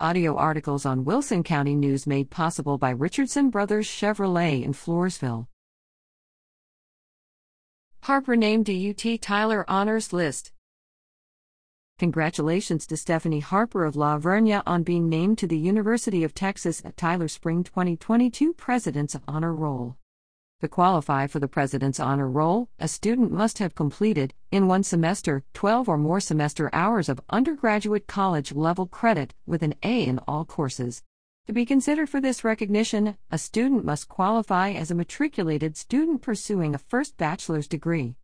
Audio articles on Wilson County News made possible by Richardson Brothers Chevrolet in Floresville. Harper named to UT Tyler Honors List. Congratulations to Stephanie Harper of La Vernia on being named to the University of Texas at Tyler Spring 2022 President's Honor Roll. To qualify for the President's Honor Roll, a student must have completed, in one semester, 12 or more semester hours of undergraduate college level credit with an A in all courses. To be considered for this recognition, a student must qualify as a matriculated student pursuing a first bachelor's degree.